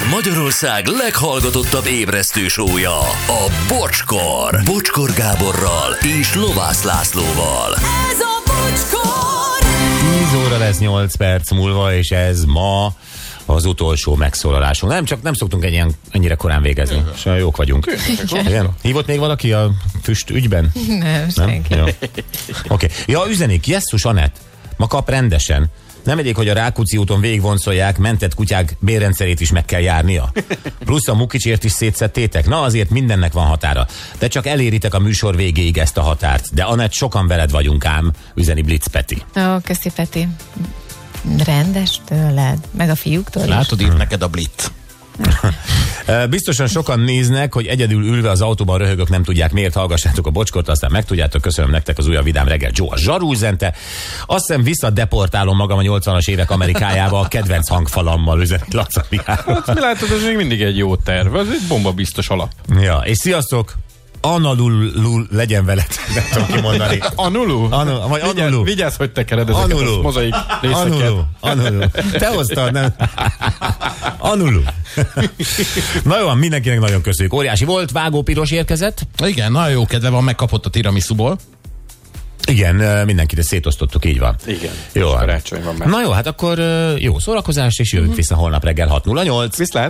Ez Magyarország leghallgatottabb ébresztő sója, a Bocskor. Bocskor Gáborral és Lovász Lászlóval. Ez a bocskor! 10 óra lesz 8 perc múlva, és ez ma az utolsó megszólalásunk. Nem, csak nem szoktunk ennyien, ennyire korán végezni. És olyan jók vagyunk. Igen? Hívott még valaki a füst ügyben? Nem, Nem? senki. Oké. Okay. Ja, üzenik, Jesszus Anett, ma kap rendesen. Nem elég, hogy a Rákóczi úton végigvonszolják, mentett kutyák bérrendszerét is meg kell járnia. Plusz a mukicsért is szétszettétek. Na azért mindennek van határa. De csak eléritek a műsor végéig ezt a határt. De Anett, sokan veled vagyunk ám, üzeni Blitz Peti. Ó, köszi Peti. Rendes tőled, meg a fiúktól is. Látod, írt neked a blit. Biztosan sokan néznek, hogy egyedül ülve az autóban röhögök, nem tudják miért hallgassátok a bocskort, aztán megtudjátok. Köszönöm nektek az újabb vidám reggel. Joe a zsarú üzente. Azt hiszem visszadeportálom magam a 80-as évek Amerikájába a kedvenc hangfalammal üzent Laca Mihály. Mi látod, ez még mindig egy jó terv. Ez egy bomba biztos alap. Ja, és sziasztok! Analul legyen veled, nem tudom kimondani. Anulu? Anu, vagy Vigyázz, Anulu. vigyázz, hogy tekered ezeket Anulu. a mozaik részeket. Anulu, Anulu. Te hoztad, nem? Anulu. Na jó, mindenkinek nagyon köszönjük. Óriási volt, Vágó Piros érkezett. Igen, nagyon jó kedve van, megkapott a tiramisuból. Igen, mindenkit szétosztottuk, így van. Igen. Jó. van. Karácsony van már. Na jó, hát akkor jó szórakozás, és jövünk vissza holnap reggel 6.08. Viszlát!